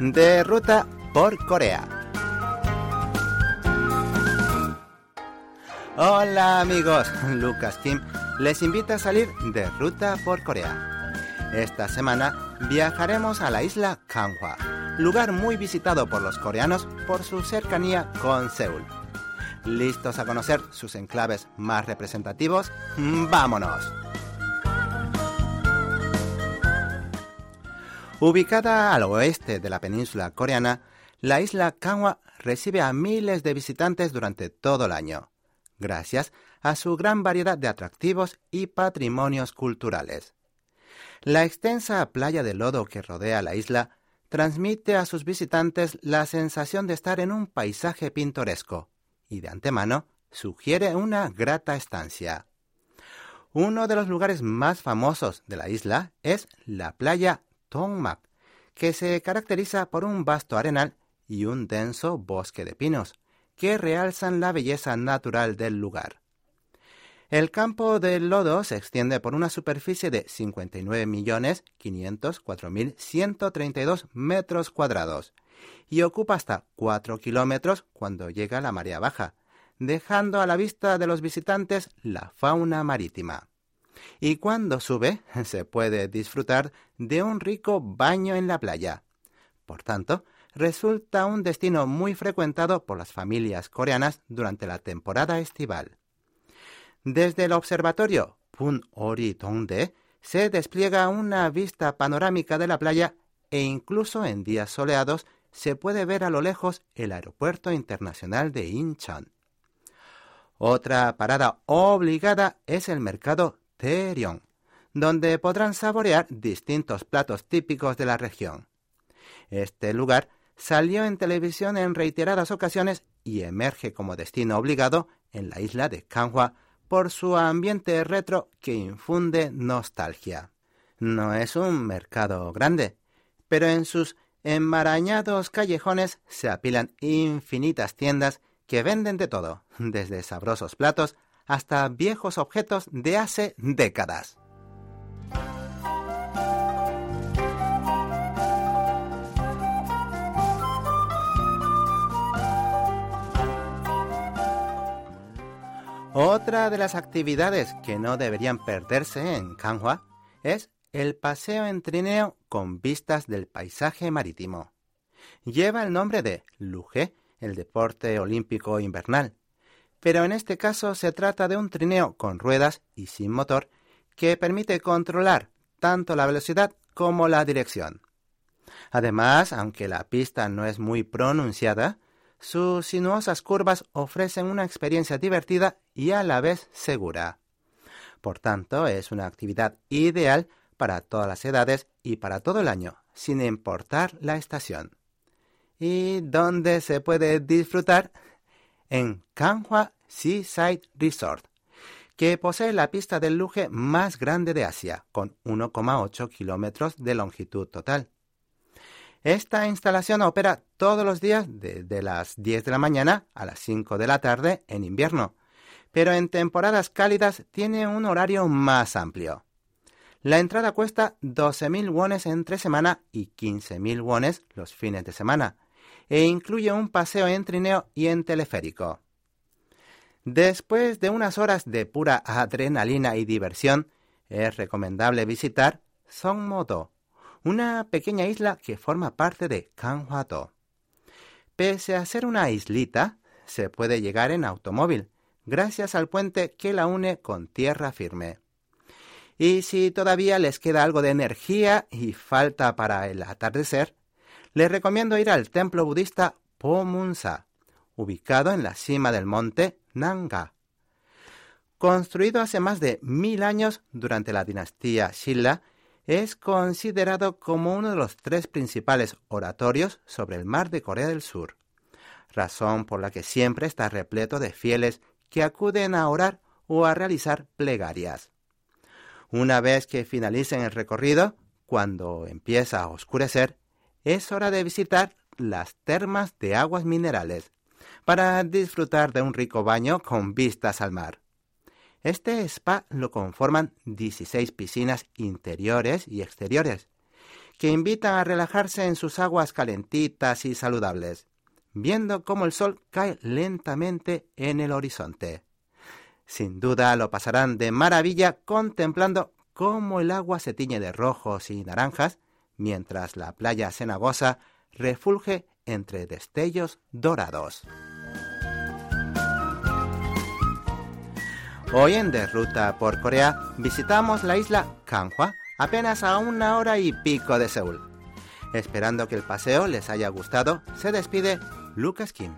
de ruta por Corea. Hola amigos, Lucas Kim les invita a salir de ruta por Corea. Esta semana viajaremos a la isla Kanghwa, lugar muy visitado por los coreanos por su cercanía con Seúl. ¿Listos a conocer sus enclaves más representativos? ¡Vámonos! Ubicada al oeste de la península coreana, la isla Kanwa recibe a miles de visitantes durante todo el año, gracias a su gran variedad de atractivos y patrimonios culturales. La extensa playa de lodo que rodea la isla transmite a sus visitantes la sensación de estar en un paisaje pintoresco y de antemano sugiere una grata estancia. Uno de los lugares más famosos de la isla es la playa Tongmak, que se caracteriza por un vasto arenal y un denso bosque de pinos, que realzan la belleza natural del lugar. El campo del lodo se extiende por una superficie de 59.504.132 metros cuadrados y ocupa hasta 4 kilómetros cuando llega la marea baja, dejando a la vista de los visitantes la fauna marítima y cuando sube se puede disfrutar de un rico baño en la playa. Por tanto, resulta un destino muy frecuentado por las familias coreanas durante la temporada estival. Desde el observatorio Pun Ori Dongde se despliega una vista panorámica de la playa e incluso en días soleados se puede ver a lo lejos el aeropuerto internacional de Incheon. Otra parada obligada es el mercado donde podrán saborear distintos platos típicos de la región. Este lugar salió en televisión en reiteradas ocasiones y emerge como destino obligado en la isla de Kanhua por su ambiente retro que infunde nostalgia. No es un mercado grande, pero en sus enmarañados callejones se apilan infinitas tiendas que venden de todo, desde sabrosos platos hasta viejos objetos de hace décadas. Otra de las actividades que no deberían perderse en Kanhua es el paseo en trineo con vistas del paisaje marítimo. Lleva el nombre de Luge, el deporte olímpico invernal, pero en este caso se trata de un trineo con ruedas y sin motor que permite controlar tanto la velocidad como la dirección. Además, aunque la pista no es muy pronunciada, sus sinuosas curvas ofrecen una experiencia divertida y a la vez segura. Por tanto, es una actividad ideal para todas las edades y para todo el año, sin importar la estación. ¿Y dónde se puede disfrutar? En Kanhua Seaside Resort, que posee la pista del luge más grande de Asia, con 1,8 kilómetros de longitud total. Esta instalación opera todos los días desde las 10 de la mañana a las 5 de la tarde en invierno, pero en temporadas cálidas tiene un horario más amplio. La entrada cuesta 12.000 wones entre semana y 15.000 wones los fines de semana, e incluye un paseo en trineo y en teleférico. Después de unas horas de pura adrenalina y diversión, es recomendable visitar Songmodo, una pequeña isla que forma parte de Kanhua-do. Pese a ser una islita, se puede llegar en automóvil, gracias al puente que la une con tierra firme. Y si todavía les queda algo de energía y falta para el atardecer, les recomiendo ir al templo budista Pomunsa, ubicado en la cima del monte Nanga. Construido hace más de mil años durante la dinastía Shilla, es considerado como uno de los tres principales oratorios sobre el mar de Corea del Sur, razón por la que siempre está repleto de fieles que acuden a orar o a realizar plegarias. Una vez que finalicen el recorrido, cuando empieza a oscurecer, es hora de visitar las termas de aguas minerales para disfrutar de un rico baño con vistas al mar. Este spa lo conforman 16 piscinas interiores y exteriores, que invitan a relajarse en sus aguas calentitas y saludables, viendo cómo el sol cae lentamente en el horizonte. Sin duda lo pasarán de maravilla contemplando cómo el agua se tiñe de rojos y naranjas, mientras la playa cenagosa refulge entre destellos dorados. Hoy en De Ruta por Corea visitamos la isla Kanghwa, apenas a una hora y pico de Seúl. Esperando que el paseo les haya gustado, se despide Lucas Kim.